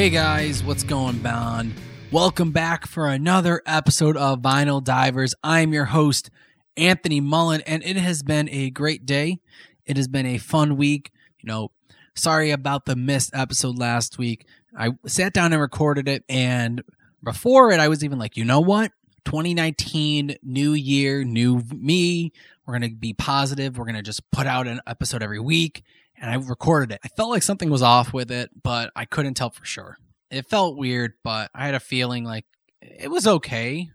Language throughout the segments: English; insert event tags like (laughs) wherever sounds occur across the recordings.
Hey guys, what's going on? Welcome back for another episode of Vinyl Divers. I'm your host, Anthony Mullen, and it has been a great day. It has been a fun week. You know, sorry about the missed episode last week. I sat down and recorded it, and before it, I was even like, you know what? 2019, new year, new me. We're going to be positive. We're going to just put out an episode every week. And I recorded it. I felt like something was off with it, but I couldn't tell for sure. It felt weird, but I had a feeling like it was okay.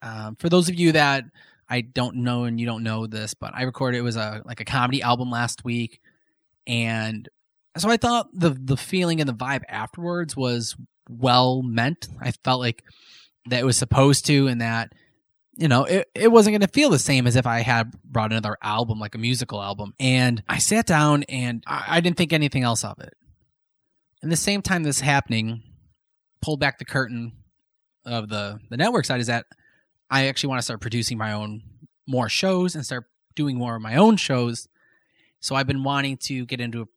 Um, for those of you that I don't know and you don't know this, but I recorded it was a like a comedy album last week, and so I thought the the feeling and the vibe afterwards was well meant. I felt like that it was supposed to, and that you know it, it wasn't going to feel the same as if I had brought another album, like a musical album. And I sat down and I, I didn't think anything else of it. And the same time this happening, pulled back the curtain of the the network side is that I actually want to start producing my own more shows and start doing more of my own shows. So I've been wanting to get into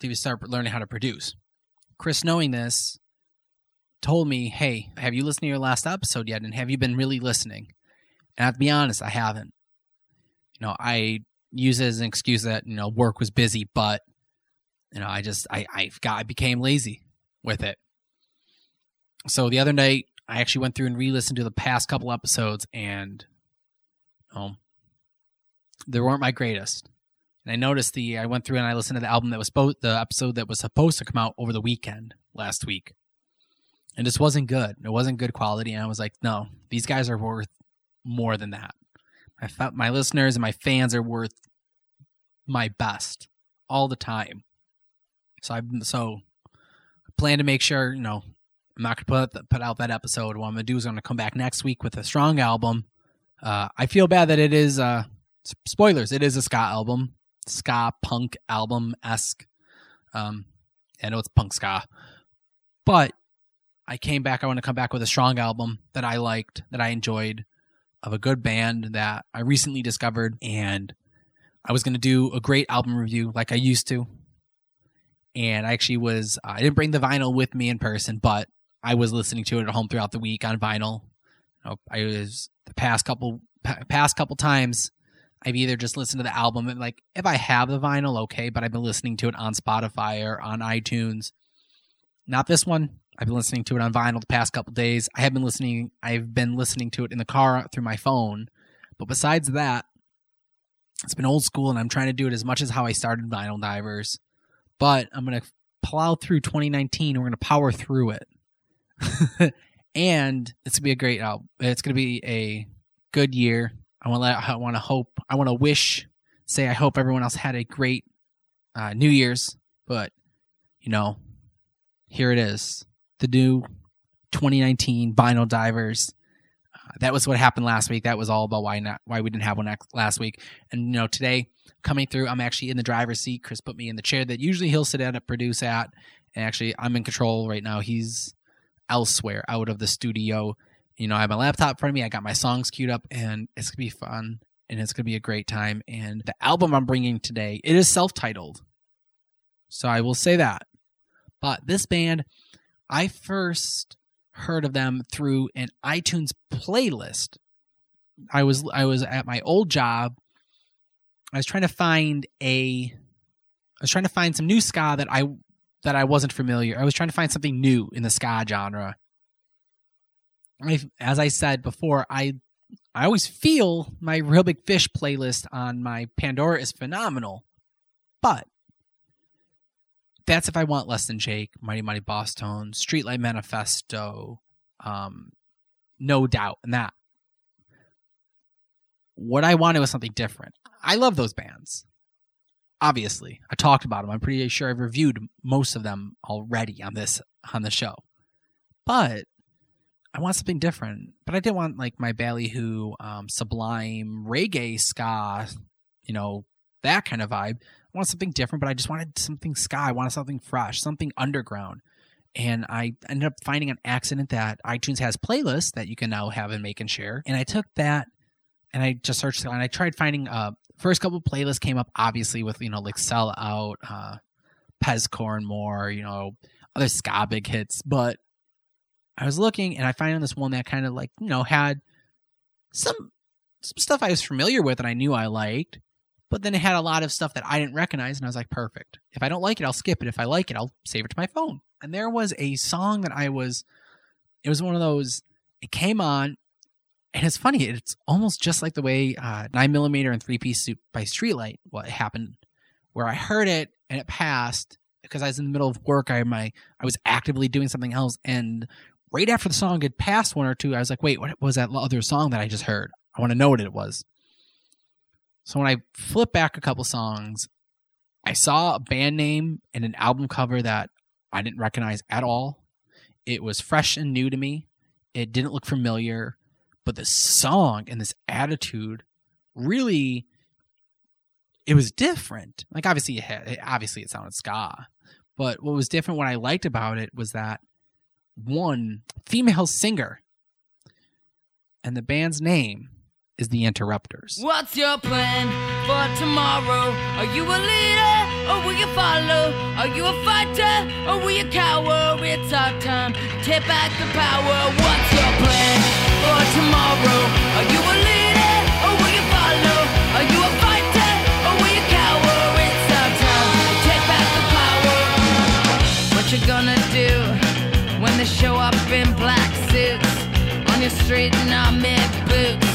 to start learning how to produce. Chris, knowing this, told me, "Hey, have you listened to your last episode yet? And have you been really listening?" And I have to be honest, I haven't. You know, I use it as an excuse that you know work was busy, but you know, I just I I got I became lazy with it. So the other night, I actually went through and re-listened to the past couple episodes, and um, they weren't my greatest. And I noticed the I went through and I listened to the album that was supposed the episode that was supposed to come out over the weekend last week, and this wasn't good. It wasn't good quality, and I was like, no, these guys are worth more than that. I felt my listeners and my fans are worth my best all the time. So I so I plan to make sure you know I'm not gonna put put out that episode. What I'm gonna do is I'm gonna come back next week with a strong album. Uh, I feel bad that it is uh, spoilers. It is a ska album, ska punk album esque. Um, I know it's punk ska, but I came back. I want to come back with a strong album that I liked, that I enjoyed, of a good band that I recently discovered, and I was going to do a great album review like I used to. And I actually was, uh, I didn't bring the vinyl with me in person, but I was listening to it at home throughout the week on vinyl. I was the past couple past couple times I've either just listened to the album and like if I have the vinyl, okay, but I've been listening to it on Spotify or on iTunes. Not this one. I've been listening to it on vinyl the past couple days. I have been listening I've been listening to it in the car through my phone. But besides that, it's been old school and I'm trying to do it as much as how I started Vinyl Divers. But I'm gonna plow through 2019 we're gonna power through it. (laughs) and it's gonna be a great album. It's gonna be a good year. I want to. I want to hope. I want to wish. Say I hope everyone else had a great uh, New Year's. But you know, here it is, the new 2019 Vinyl Divers. Uh, that was what happened last week. That was all about why not why we didn't have one last week. And you know, today coming through, I'm actually in the driver's seat. Chris put me in the chair that usually he'll sit at and produce at. And actually, I'm in control right now. He's elsewhere, out of the studio. You know, I have my laptop in front of me. I got my songs queued up, and it's gonna be fun, and it's gonna be a great time. And the album I'm bringing today, it is self-titled, so I will say that. This band, I first heard of them through an iTunes playlist. I was I was at my old job. I was trying to find a I was trying to find some new ska that I that I wasn't familiar. I was trying to find something new in the ska genre. I, as I said before, I I always feel my Reel Big Fish playlist on my Pandora is phenomenal, but that's if I want Less Than Jake, Mighty Mighty Bosstones, Streetlight Manifesto, um, no doubt, and that. What I wanted was something different. I love those bands. Obviously, I talked about them. I'm pretty sure I've reviewed most of them already on this on the show. But I want something different. But I didn't want like my ballyhoo, um, sublime reggae ska, you know, that kind of vibe. Want something different, but I just wanted something sky. I wanted something fresh, something underground. And I ended up finding an accident that iTunes has playlists that you can now have and make and share. And I took that and I just searched and I tried finding uh first couple playlists came up obviously with you know like sell out, uh Pezcore and more, you know, other ska big hits, but I was looking and I found this one that kind of like, you know, had some some stuff I was familiar with and I knew I liked, but then it had a lot of stuff that I didn't recognize and I was like, perfect. If I don't like it, I'll skip it. If I like it, I'll save it to my phone. And there was a song that I was it was one of those it came on and it's funny, it's almost just like the way uh, 9 millimeter and three piece suit by Streetlight what happened, where I heard it and it passed because I was in the middle of work. I my I was actively doing something else, and right after the song had passed one or two, I was like, wait, what was that other song that I just heard? I want to know what it was. So when I flip back a couple songs, I saw a band name and an album cover that I didn't recognize at all. It was fresh and new to me. It didn't look familiar, but the song and this attitude really it was different. Like obviously it had, obviously it sounded ska, but what was different what I liked about it was that one female singer and the band's name is the Interrupters. What's your plan for tomorrow? Are you a leader or will you follow? Are you a fighter or will you cower? It's our time take back the power. What's your plan for tomorrow? Are you a leader or will you follow? Are you a fighter or will you cower? It's our time take back the power. What you gonna do when they show up in black suits on your street in army boots?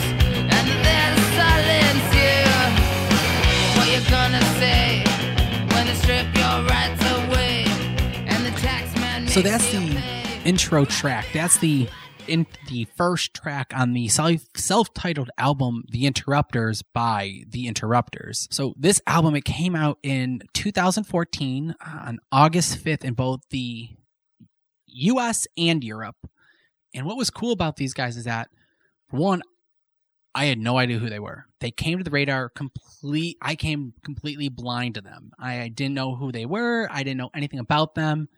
So that's the intro track. That's the in the first track on the self self-titled album The Interrupters by The Interrupters. So this album it came out in 2014 on August 5th in both the US and Europe. And what was cool about these guys is that for one I had no idea who they were. They came to the radar complete I came completely blind to them. I didn't know who they were. I didn't know anything about them.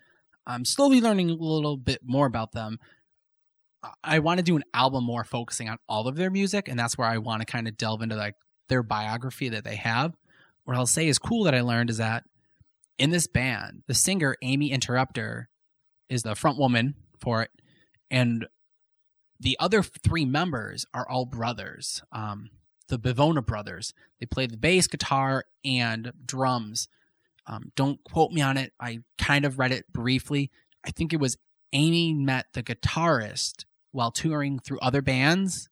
I'm slowly learning a little bit more about them. I want to do an album more focusing on all of their music, and that's where I want to kind of delve into like their biography that they have. What I'll say is cool that I learned is that in this band, the singer Aimee Interrupter is the front woman for it, and the other three members are all brothers. Um, the Bivona brothers. They play the bass, guitar, and drums. Um, don't quote me on it. I kind of read it briefly. I think it was Aimee met the guitarist while touring through other bands.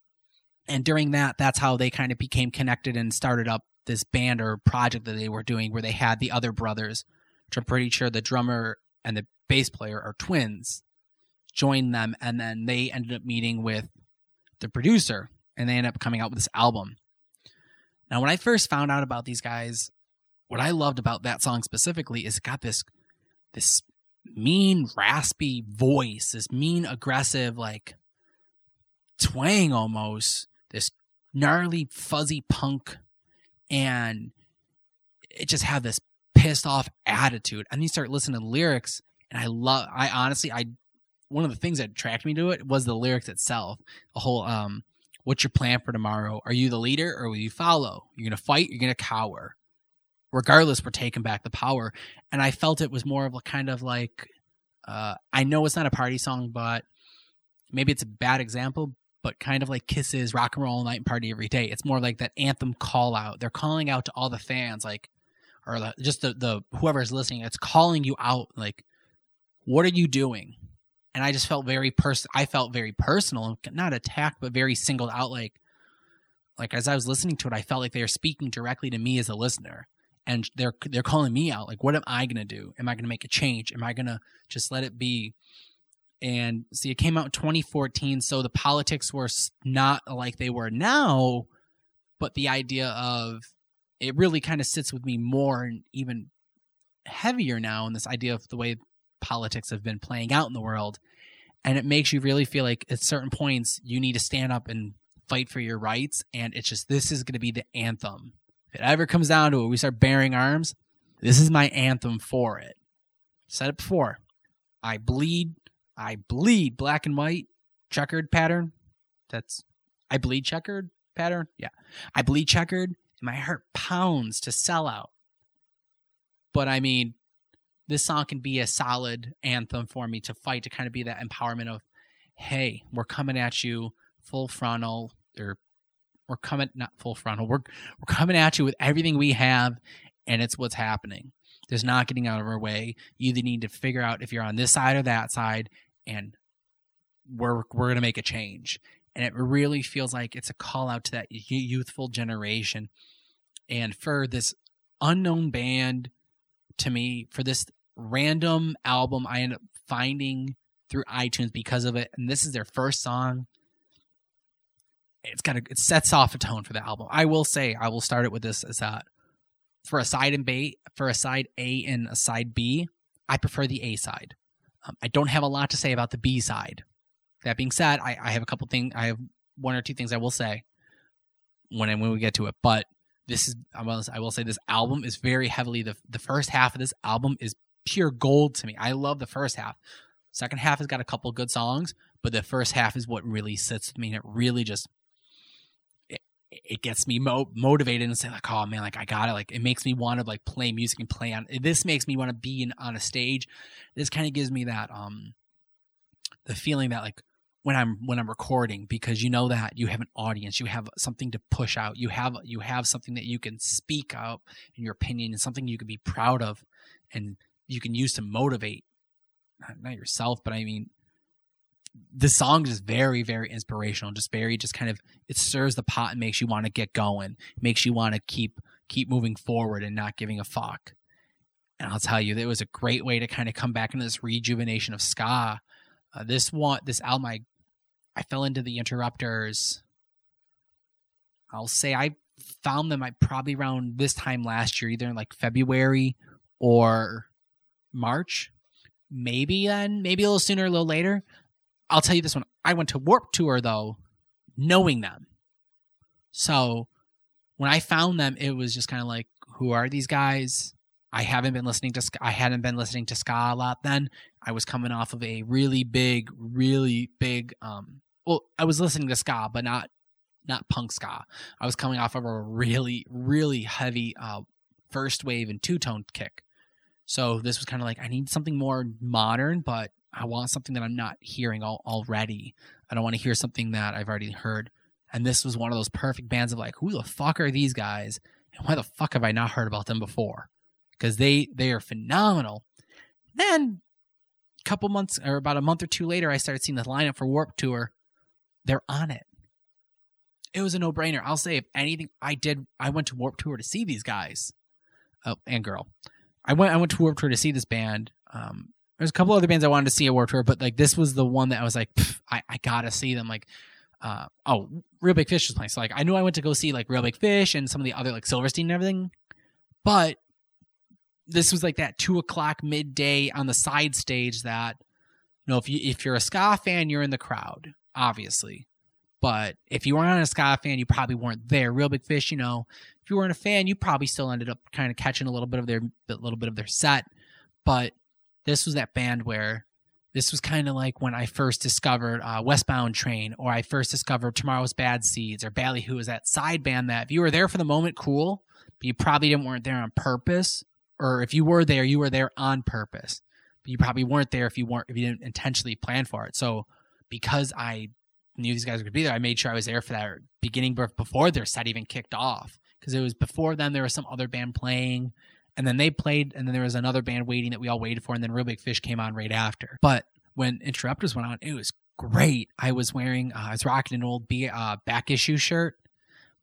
And during that, that's how they kind of became connected and started up this band or project that they were doing where they had the other brothers, which I'm pretty sure the drummer and the bass player are twins, joined them. And then they ended up meeting with the producer and they ended up coming out with this album. Now, when I first found out about these guys, what I loved about that song specifically is it got this this mean, raspy voice, this mean, aggressive, like twang almost, this gnarly, fuzzy punk, and it just had this pissed off attitude. And you start listening to lyrics, and I love. I honestly, I one of the things that attracted me to it was the lyrics itself. The whole, um, what's your plan for tomorrow? Are you the leader or will you follow? You're gonna fight. You're gonna cower. Regardless, we're taking back the power. And I felt it was more of a kind of like, uh, I know it's not a party song, but maybe it's a bad example, but kind of like Kiss's, Rock and Roll All Night and Party Every Day. It's more like that anthem call out. They're calling out to all the fans, like, or just the, the whoever's listening. It's calling you out, like, what are you doing? And I just felt very pers. I felt very personal, not attacked, but very singled out. Like, like as I was listening to it, I felt like they were speaking directly to me as a listener, and they're they're calling me out. Like, what am I gonna do? Am I gonna make a change? Am I gonna just let it be? and see it came out in 2014 so the politics were not like they were now but the idea of it really kind of sits with me more and even heavier now in this idea of the way politics have been playing out in the world and it makes you really feel like at certain points you need to stand up and fight for your rights and it's just this is going to be the anthem if it ever comes down to it we start bearing arms this is my anthem for it said it before i bleed I bleed black and white checkered pattern. That's I bleed checkered pattern. Yeah. I bleed checkered and my heart pounds to sell out. But I mean, this song can be a solid anthem for me to fight to kind of be that empowerment of, hey, we're coming at you full frontal or we're coming not full frontal. We're we're coming at you with everything we have and it's what's happening. There's not getting out of our way. You need to figure out if you're on this side or that side and we're we're going to make a change. And it really feels like it's a call out to that youthful generation. And for this unknown band to me for this random album I ended up finding through iTunes because of it. And this is their first song. It's got a, it sets off a tone for the album. I will say, I will start it with this: is that for a side and B, for a side A and a side B, I prefer the A side. Um, I don't have a lot to say about the B side. That being said, I, I have a couple things. I have one or two things I will say when when we get to it. But this is I will, I will say this album is very heavily the the first half of this album is pure gold to me. I love the first half. Second half has got a couple good songs, but the first half is what really sits with me and it really just it, it gets me mo- motivated and say like oh man like I got it like it makes me want to like play music and play on this makes me want to be in, on a stage. This kind of gives me that um the feeling that like when I'm when I'm recording because you know that you have an audience, you have something to push out, you have you have something that you can speak out in your opinion and something you can be proud of and you can use to motivate not yourself, but I mean the song is very very inspirational, just very just kind of it stirs the pot and makes you want to get going, makes you want to keep keep moving forward and not giving a fuck. And I'll tell you, it was a great way to kind of come back into this rejuvenation of ska. Uh, this one, this album, I I fell into the interrupters. I'll say I found them I probably around this time last year, either in like February or March. Maybe then, maybe a little sooner, a little later. I'll tell you this one. I went to Warped Tour though, knowing them. So when I found them, it was just kind of like, who are these guys? I haven't been listening to I hadn't been listening to ska a lot then. I was coming off of a really big, really big um well, I was listening to ska, but not not punk ska. I was coming off of a really, really heavy uh first wave and two tone kick. So this was kind of like I need something more modern, but I want something that I'm not hearing all, already. I don't want to hear something that I've already heard. And this was one of those perfect bands of like, who the fuck are these guys? And why the fuck have I not heard about them before? because they they are phenomenal. Then a couple months or about a month or two later, I started seeing the lineup for Warped Tour. They're on it. It was a no brainer. I'll say if anything, I did. I went to Warped Tour to see these guys, oh, and girl. I went. I went to Warped Tour to see this band. Um, there's a couple other bands I wanted to see at Warped Tour, but like this was the one that I was like, I, I gotta see them. Like, uh, oh, Reel Big Fish was playing. So like, I knew I went to go see like Reel Big Fish and some of the other like Silverstein and everything, but this was like that two o'clock midday on the side stage that you know if you if you're a ska fan you're in the crowd obviously but if you weren't a ska fan you probably weren't there reel big fish you know you weren't a fan you probably still ended up kind of catching a little bit of their a little bit of their set but this was that band where this was kind of like when I first discovered uh, Westbound Train, or I first discovered Tomorrow's Bad Seeds, or Ballyhoo was that side band that if you were there for the moment, cool, but you probably didn't weren't there on purpose or if you were there, you were there on purpose. But you probably weren't there if you weren't if you didn't intentionally plan for it. So because I knew these guys were gonna be there, I made sure I was there for that beginning before their set even kicked off. Because it was before then there was some other band playing, and then they played, and then there was another band waiting that we all waited for, and then Reel Big Fish came on right after. But when Interrupters went on, it was great. I was wearing, uh, I was rocking an old B, uh, back issue shirt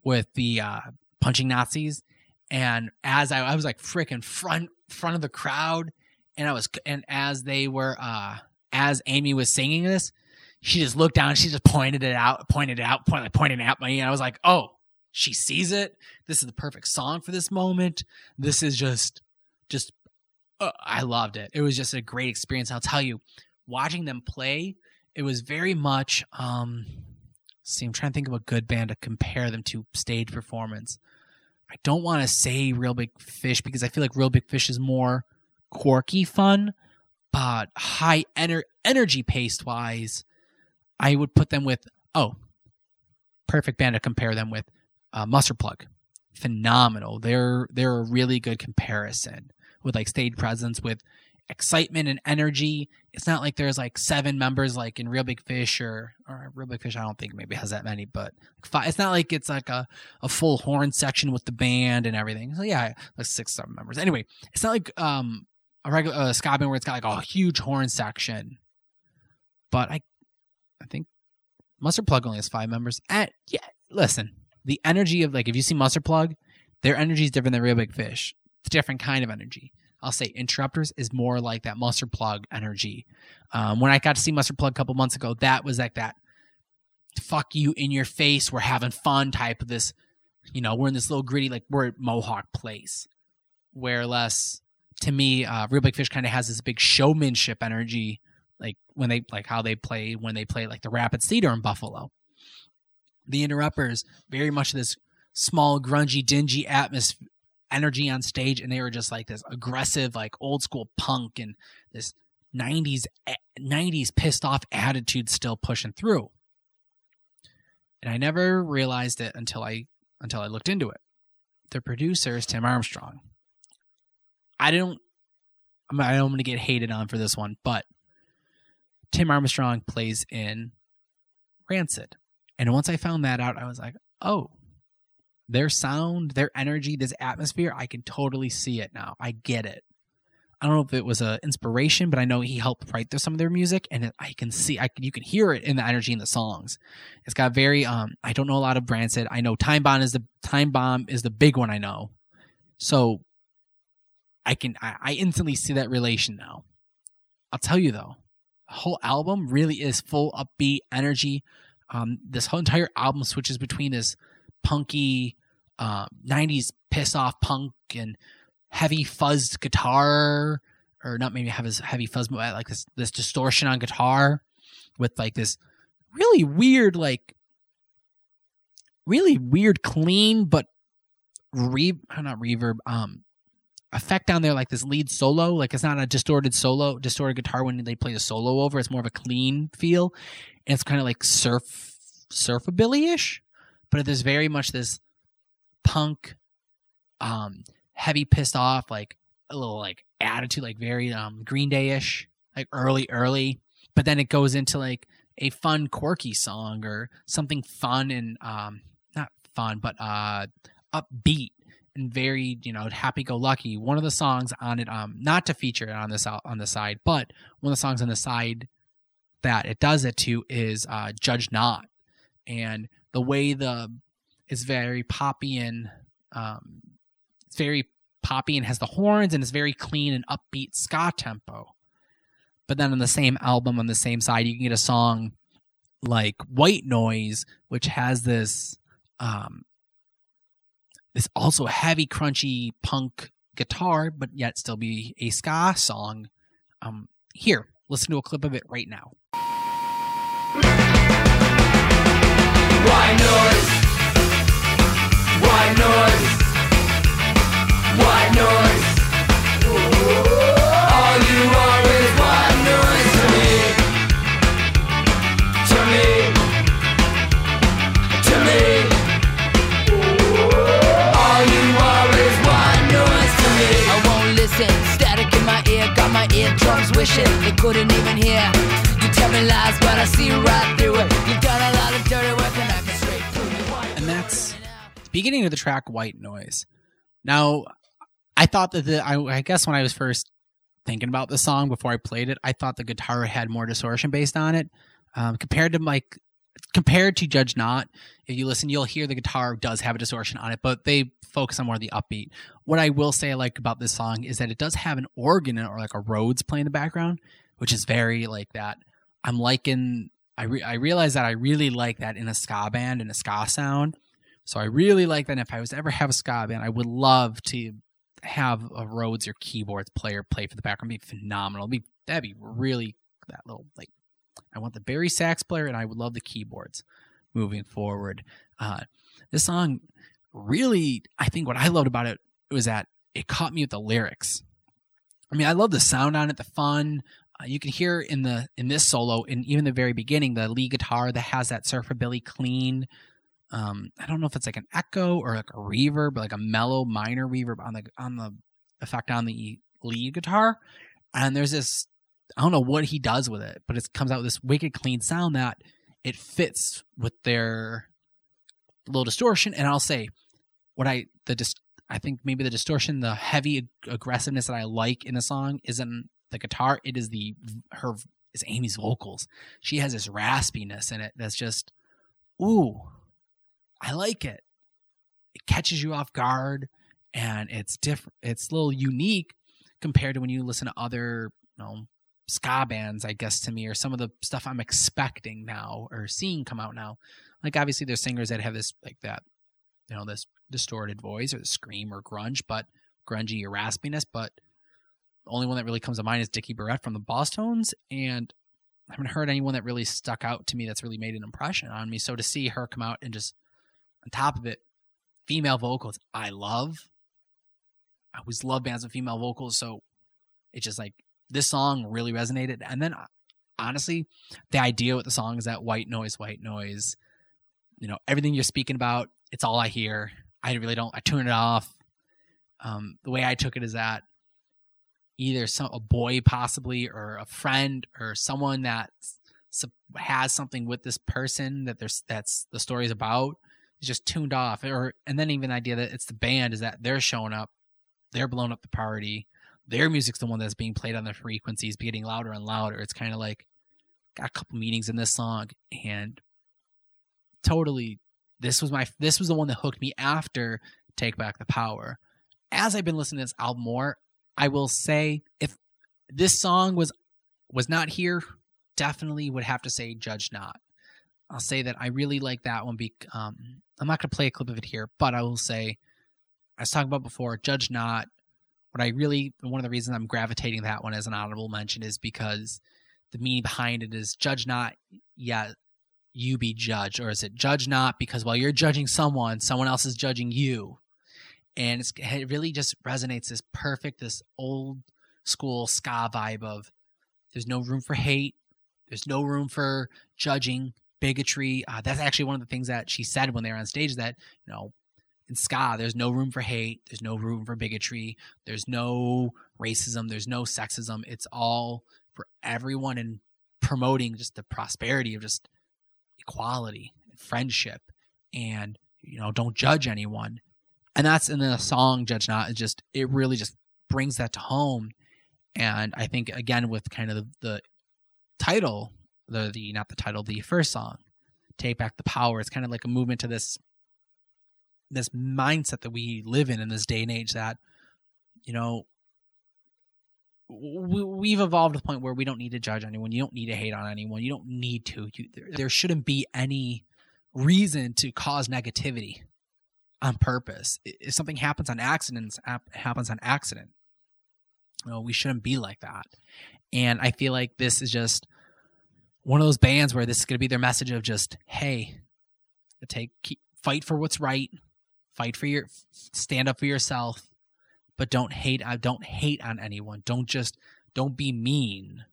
with the uh, punching Nazis, and as I, I was like freaking front front of the crowd and I was and as they were uh as Aimee was singing this she just looked down she just pointed it out pointed it out pointed, pointed at me and I was like oh she sees it. This is the perfect song for this moment. This is just just uh, I loved it. It was just a great experience. I'll tell you watching them play it was very much um see I'm trying to think of a good band to compare them to stage performance. I don't want to say Reel Big Fish because I feel like Reel Big Fish is more quirky fun, but high ener- energy pace wise, I would put them with oh, perfect band to compare them with. Uh, Mustard Plug, phenomenal. They're they're a really good comparison with like stage presence with excitement and energy. It's not like there's like seven members like in Reel Big Fish or or Reel Big Fish. I don't think maybe has that many, but five, it's not like it's like a, a full horn section with the band and everything. So yeah, like six seven members. Anyway, it's not like um a regular uh, ska band where it's got like a huge horn section. But I I think Mustard Plug only has five members. At yeah, listen, the energy of like if you see Mustard Plug, their energy is different than Reel Big Fish. It's a different kind of energy. I'll say Interrupters is more like that Mustard Plug energy. Um, when I got to see Mustard Plug a couple months ago, that was like that fuck you in your face, we're having fun type of this, you know, we're in this little gritty, like we're at Mohawk place. Where less to me, uh, Reel Big Fish kind of has this big showmanship energy, like when they like how they play when they play like the Rapids Theater in Buffalo. The Interrupters, very much this small, grungy, dingy atmosphere energy on stage and they were just like this aggressive like old school punk and this 90s 90s eh, pissed off attitude still pushing through. And i never realized it until i until i looked into it. The producer is tim armstrong. I don't i'm i don't going to get hated on for this one but tim armstrong plays in rancid and once i found that out i was like oh their sound, their energy, this atmosphere, I can totally see it now. I get it. I don't know if it was a inspiration, but I know he helped write some of their music, and I can see, I you can hear it in the energy in the songs. It's got very, um, I don't know a lot of Rancid. I know Time Bomb is the Time Bomb is the big one I know, so I can, I, I instantly see that relation now. I'll tell you though, the whole album really is full upbeat energy. Um, this whole entire album switches between this punky uh, 90s piss off punk and heavy fuzzed guitar or not maybe have his heavy fuzz but like this this distortion on guitar with like this really weird like really weird clean but re not reverb um effect down there like this lead solo. Like it's not a distorted solo distorted guitar when they play the solo over. It's more of a clean feel and it's kind of like surf surfabilly-ish but there's very much this punk, um, heavy pissed off, like a little like attitude, like very um Green Day ish, like early, early. But then it goes into like a fun, quirky song or something fun and um not fun, but uh upbeat and very you know happy go lucky. One of the songs on it, um, not to feature it on this on the side, but one of the songs on the side that it does it to is uh, "Judge Not," and the way the is very poppy and um, it's very poppy and has the horns and it's very clean and upbeat ska tempo. But then on the same album, on the same side, you can get a song like White Noise, which has this um, this also heavy, crunchy punk guitar, but yet still be a ska song. Um, here, listen to a clip of it right now. White noise. White noise. White noise. All you got my wishing they couldn't even hear. You tell me lies, but I see right through it. You've done a lot of dirty work, and I can straight prove it. And that's the beginning of the track "White Noise." Now, I thought that the I, I guess when I was first thinking about the song before I played it, I thought the guitar had more distortion based on it um, compared to like compared to Judge Not. If you listen, you'll hear the guitar does have a distortion on it, but they focus on more of the upbeat. What I will say I like about this song is that it does have an organ or like a Rhodes playing in the background, which is very like that. I'm liking. I re- I realize that I really like that in a ska band and a ska sound. So I really like that. And if I was ever have a ska band, I would love to have a Rhodes or keyboards player play for the background. It'd be phenomenal. It'd be that'd be really that little like I want the bari sax player and I would love the keyboards moving forward. Uh, this song really, I think what I loved about it was that it caught me with the lyrics. I mean, I love the sound on it, the fun. Uh, you can hear in the in this solo, and even the very beginning, the lead guitar that has that surfabilly clean um i don't know if it's like an echo or like a reverb like a mellow minor reverb on the on the effect on the lead guitar and there's this I don't know what he does with it, but it comes out with this wicked clean sound that it fits with their little distortion. And I'll say what I the dis, I think maybe the distortion, the heavy aggressiveness that I like in the song isn't the guitar. It is the her is Aimee's vocals. She has this raspiness in it that's just ooh, I like it. It catches you off guard and it's different. It's a little unique compared to when you listen to other, you know, ska bands, I guess to me, or some of the stuff I'm expecting now or seeing come out now. Like obviously there's singers that have this like that, you know, this distorted voice or the scream or grunge, but grungy or raspiness. But the only one that really comes to mind is Dickie Barrett from the Bosstones, and I haven't heard anyone that really stuck out to me that's really made an impression on me. So to see her come out and just on top of it, female vocals, I love. I always love bands with female vocals, so it's just like this song really resonated. And then honestly, the idea with the song is that white noise, white noise, you know, everything you're speaking about, it's all I hear. I really don't, I tune it off. Um, the way I took it is that either some, a boy possibly or a friend or someone that has something with this person that there's that's the story's about is just tuned off or and then even the idea that it's the band is that they're showing up they're blowing up the party their music's the one that's being played on the frequencies, getting louder and louder. It's kind of like got a couple meanings in this song, and totally, this was my this was the one that hooked me after Take Back the Power. As I've been listening to this album more, I will say if this song was was not here, definitely would have to say Judge Not. I'll say that I really like that one. Be, um, I'm not going to play a clip of it here, but I will say, I was talking about before, Judge Not what I really one of the reasons I'm gravitating that one as an honorable mention is because the meaning behind it is judge not yet you be judged or is it judge not because while you're judging someone someone else is judging you. And it really just resonates this perfect this old school ska vibe of there's no room for hate. There's no room for judging bigotry. Uh, that's actually one of the things that she said when they were on stage that you know in ska there's no room for hate there's no room for bigotry there's no racism there's no sexism. It's all for everyone and promoting just the prosperity of just equality and friendship and you know don't judge anyone. And that's in the song judge not it just it really just brings that to home. And i think again with kind of the, the title the the not the title the first song take back the power it's kind of like a movement to this this mindset that we live in in this day and age that you know we, have evolved to the point where we don't need to judge anyone. You don't need to hate on anyone. You don't need to. You, there, there shouldn't be any reason to cause negativity on purpose. If something happens on accidents happens on accident you know, we shouldn't be like that. And i feel like this is just one of those bands where this is going to be their message of just hey take keep, fight for what's right fight for your stand up for yourself but don't hate uh, don't hate on anyone. Don't just don't be mean.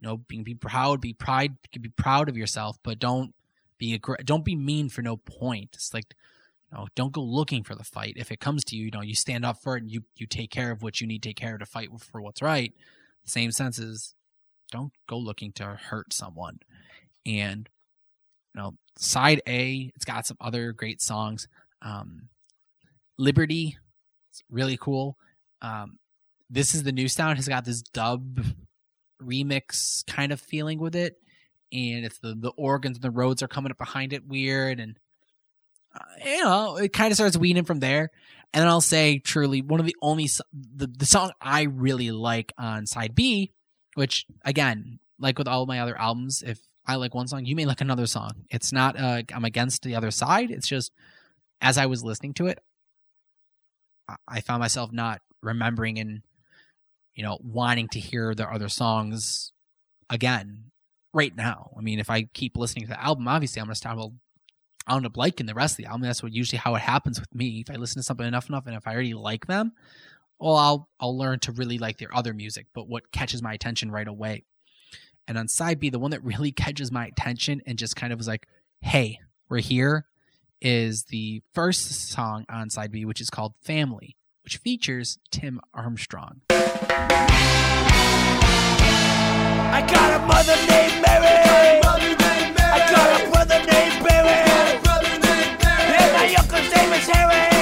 You know be, be proud be pride be proud of yourself but don't be a don't be mean for no point. It's like you know don't go looking for the fight. If it comes to you you know you stand up for it and you you take care of what you need to take care of to fight for what's right. Same sense is don't go looking to hurt someone. And you know side a it's got some other great songs. Um Liberty, it's really cool. Um, this is the new sound has got this dub remix kind of feeling with it, and it's the the organs and the Rhodes are coming up behind it weird, and uh, you know it kind of starts weaning from there. And then I'll say truly one of the only the the song I really like on side B, which again, like with all my other albums, if I like one song, you may like another song. It's not uh, I'm against the other side. It's just as I was listening to it, I found myself not remembering and you know wanting to hear their other songs again right now. I mean, if I keep listening to the album, obviously I'm gonna I'll end up liking the rest of the album. That's what usually how it happens with me. If I listen to something enough enough, and if I already like them, well, I'll I'll learn to really like their other music. But what catches my attention right away, and on side B, the one that really (laughs) catches my attention and just kind of was like, "Hey, we're here is the first song on side B, which is called Family, which features Tim Armstrong. I got a mother named Mary. I got a brother named Barry. And my uncle's name is Harry.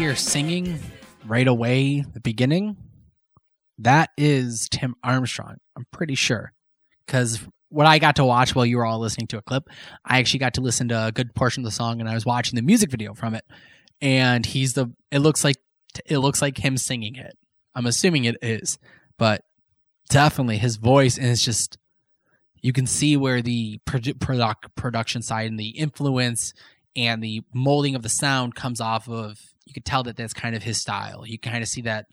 Hear singing right away, the beginning, that is Tim Armstrong. I'm pretty sure, because what I got to watch while you were all listening to a clip, I actually got to listen to a good portion of the song, and I was watching the music video from it. And he's the. It looks like it looks like him singing it. I'm assuming it is, but definitely his voice and it's just you can see where the produ- produc- production side and the influence and the molding of the sound comes off of you could tell that that's kind of his style. You kind of see that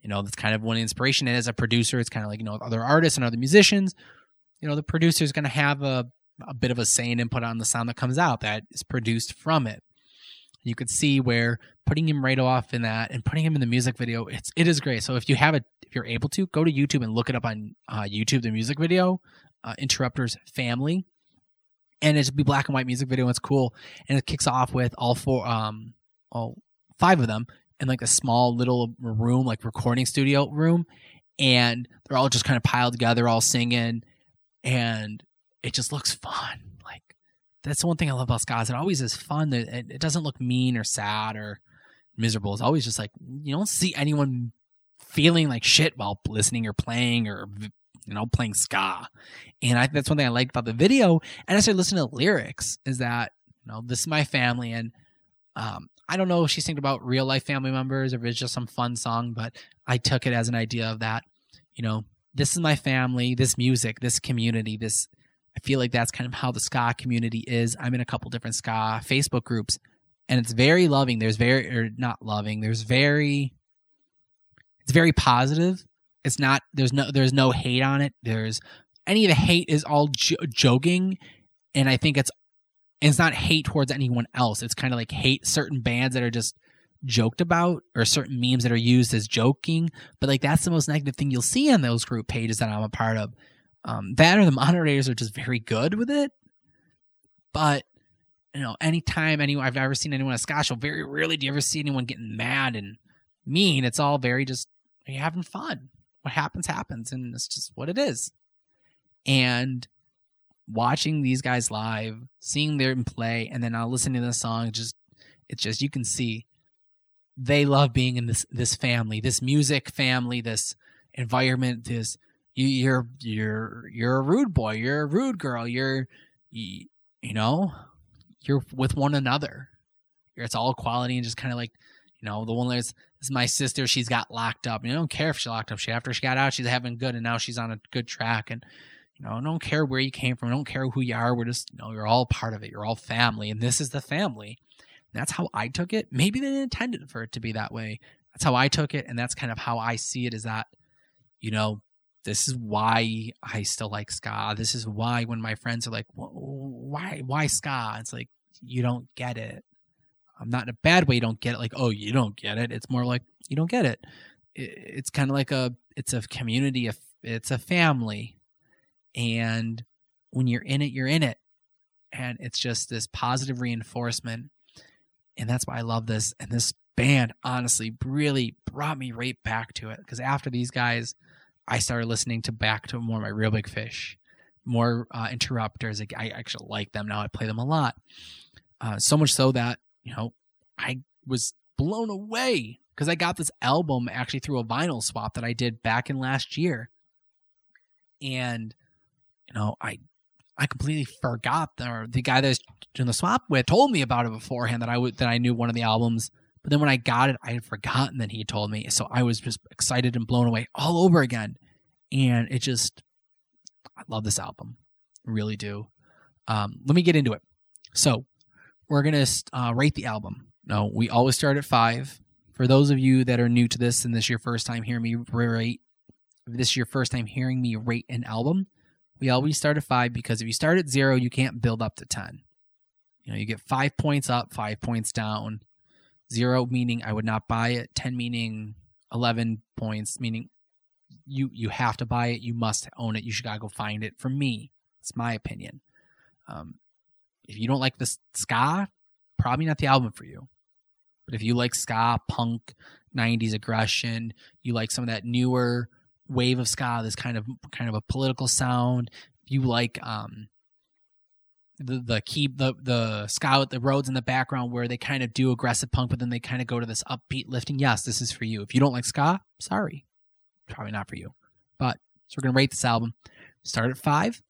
you know that's kind of one inspiration. And as a producer it's kind of like you know other artists and other musicians you know the producer is going to have a, a bit of a say and input on the sound that comes out that is produced from it. You could see where putting him right off in that and putting him in the music video it's it is great. So if you have it if you're able to go to youtube and look it up on uh, youtube the music video uh, interrupters family. And it's be black and white music video. And it's cool, and it kicks off with all four, um, all five of them in like a small little room, like recording studio room, and they're all just kind of piled together, all singing, and it just looks fun. Like that's the one thing I love about ska. It always is fun. It, it doesn't look mean or sad or miserable. It's always just like you don't see anyone feeling like shit while listening or playing or you know playing ska and I, that's one thing I liked about the video. And I started listening to lyrics. Is that you know this is my family, and um, I don't know if she's thinking about real life family members or if it's just some fun song, but I took it as an idea of that. You know, this is my family, this music, this community, this. I feel like that's kind of how the ska community is. I'm in a couple different ska Facebook groups, and it's very loving. There's very or not loving. There's very. It's very positive. It's not. There's no. There's no hate on it. There's any of the hate is all jo- joking, and I think it's it's not hate towards anyone else. It's kind of like hate certain bands that are just joked about or certain memes that are used as joking. But like that's the most negative thing you'll see on those group pages that I'm a part of. Um, that or the moderators are just very good with it. But you know, anytime anyone I've ever seen anyone at Scotch very rarely do you ever see anyone getting mad and mean. It's all very just are you're having fun. What happens happens, and it's just what it is and watching these guys live, seeing them play, and then now listen to the song, just it's just you can see they love being in this this family, this music family, this environment. This you, you're you're you're a rude boy, you're a rude girl, you're you, you know you're with one another. It's all equality and just kind of like you know the one that's is my sister. She's got locked up. You don't care if she locked up. She after she got out, she's having good, and now she's on a good track and you know, I don't care where you came from. I don't care who you are. We're just, you know, you're all part of it. You're all family, and this is the family. And that's how I took it. Maybe they didn't intend for it to be that way. That's how I took it, and that's kind of how I see it. Is that, you know, this is why I still like ska. This is why when my friends are like, why, why ska? It's like you don't get it. I'm not in a bad way. You don't get it. Like, oh, you don't get it. It's more like you don't get it. It's kind of like a, it's a community. It's a family and when you're in it you're in it. And it's just this positive reinforcement. And that's why i love this. And this band honestly really brought me right back to it. Because after these guys i started listening to back to more of my reel big fish more uh, interrupters. I actually like them now. I play them a lot. Uh, so much so that you know i was blown away because i got this album actually through a vinyl swap that i did back in last year. And you know, I I completely forgot or the guy that was doing the swap with told me about it beforehand that I would that I knew one of the albums. But then when I got it, I had forgotten that he told me. So I was just excited and blown away all over again. And it just I love this album. really do. Um, let me get into it. So we're gonna uh, rate the album. No, we always start at five. For those of you that are new to this and this is your first time hearing me rate, this is your first time hearing me rate an album, we always start at five because if you start at zero, you can't build up to 10. You know, you get five points up, five points down. Zero meaning I would not buy it. Ten meaning eleven points meaning you you have to buy it. You must own it. You should gotta go find it. For me, it's my opinion. Um, if you don't like the ska, probably not the album for you. But if you like ska, punk, '90s aggression, you like some of that newer wave of ska, this kind of kind of a political sound. You like um, the the key the the ska the Rhodes in the background where they kind of do aggressive punk, but then they kind of go to this upbeat lifting. Yes, this is for you. If you don't like ska, sorry, probably not for you. But so we're gonna rate this album. Start at five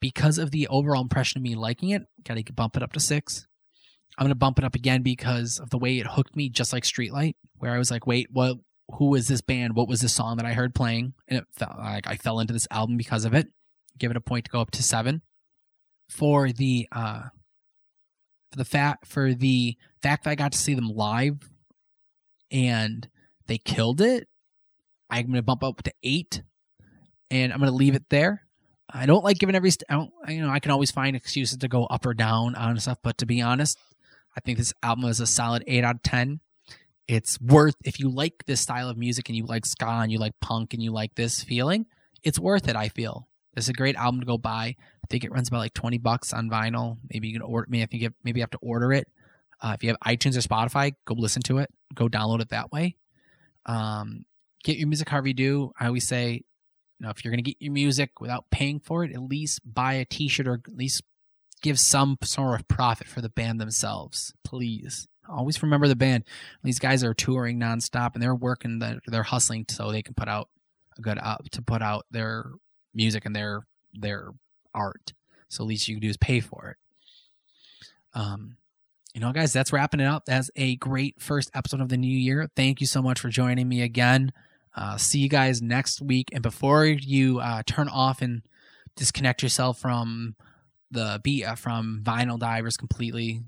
because of the overall impression of me liking it. Got to bump it up to six. I'm gonna bump it up again because of the way it hooked me, just like Streetlight, where I was like, wait, what? Who is this band? What was this song that I heard playing? And it felt like I fell into this album because of it. Give it a point to go up to seven. For the uh, for the fact for the fact that I got to see them live, and they killed it. I'm gonna bump up to eight, and I'm gonna leave it there. I don't like giving every. I don't. You know, I can always find excuses to go up or down on stuff, but to be honest, I think this album is a solid eight out of ten. It's worth if you like this style of music and you like ska and you like punk and you like this feeling, it's worth it. I feel this is a great album to go buy. I think it runs about like twenty bucks on vinyl. Maybe you can order. Maybe I think you have, maybe you have to order it. Uh, if you have iTunes or Spotify, go listen to it. Go download it that way. Um, get your music however you do. I always say, you know, if you're going to get your music without paying for it, at least buy a T-shirt or at least give some sort of profit for the band themselves, please. Always remember the band. These guys are touring nonstop and they're working. The, they're hustling so they can put out a good out to put out their music and their their art. So at least you can do is pay for it. Um, you know, guys, that's wrapping it up. That's a great first episode of the new year. Thank you so much for joining me again. Uh, see you guys next week. And before you uh, turn off and disconnect yourself from the beat uh, from Vinyl Divers completely,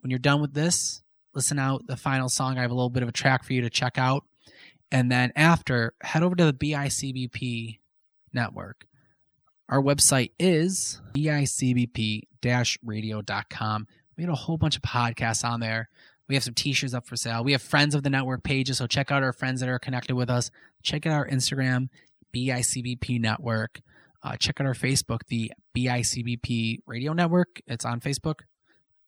when you're done with this, listen out the final song. I have a little bit of a track for you to check out. And then after, head over to the BICBP network. Our website is bicbp-radio.com. We had a whole bunch of podcasts on there. We have some t-shirts up for sale. We have friends of the network pages, so check out our friends that are connected with us. Check out our Instagram, BICBP Network. Uh, check out our Facebook, the BICBP Radio Network. It's on Facebook.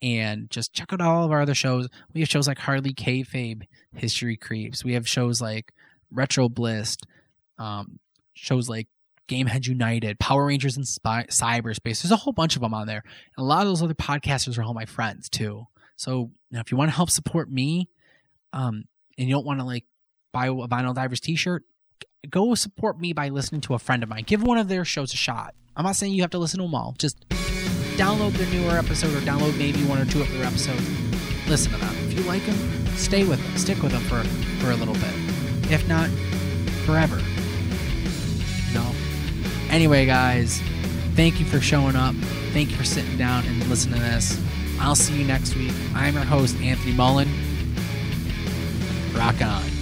And just check out all of our other shows. We have shows like Harley Kayfabe, History Creeps. We have shows like Retro Bliss, um, shows like Gamehead United, Power Rangers in Spy- Cyberspace. There's a whole bunch of them on there. And a lot of those other podcasters are all my friends too. So know, if you want to help support me, um, and you don't want to like buy a Vinyl Divers T-shirt, go support me by listening to a friend of mine. Give one of their shows a shot. I'm not saying you have to listen to them all. Just download their newer episode or download maybe one or two of their episodes. Listen to them. If you like them, stay with them. Stick with them for for a little bit. If not, forever. No. Anyway, guys, thank you for showing up. Thank you for sitting down and listening to this. I'll see you next week. I'm your host, Anthony Mullen. Rock on.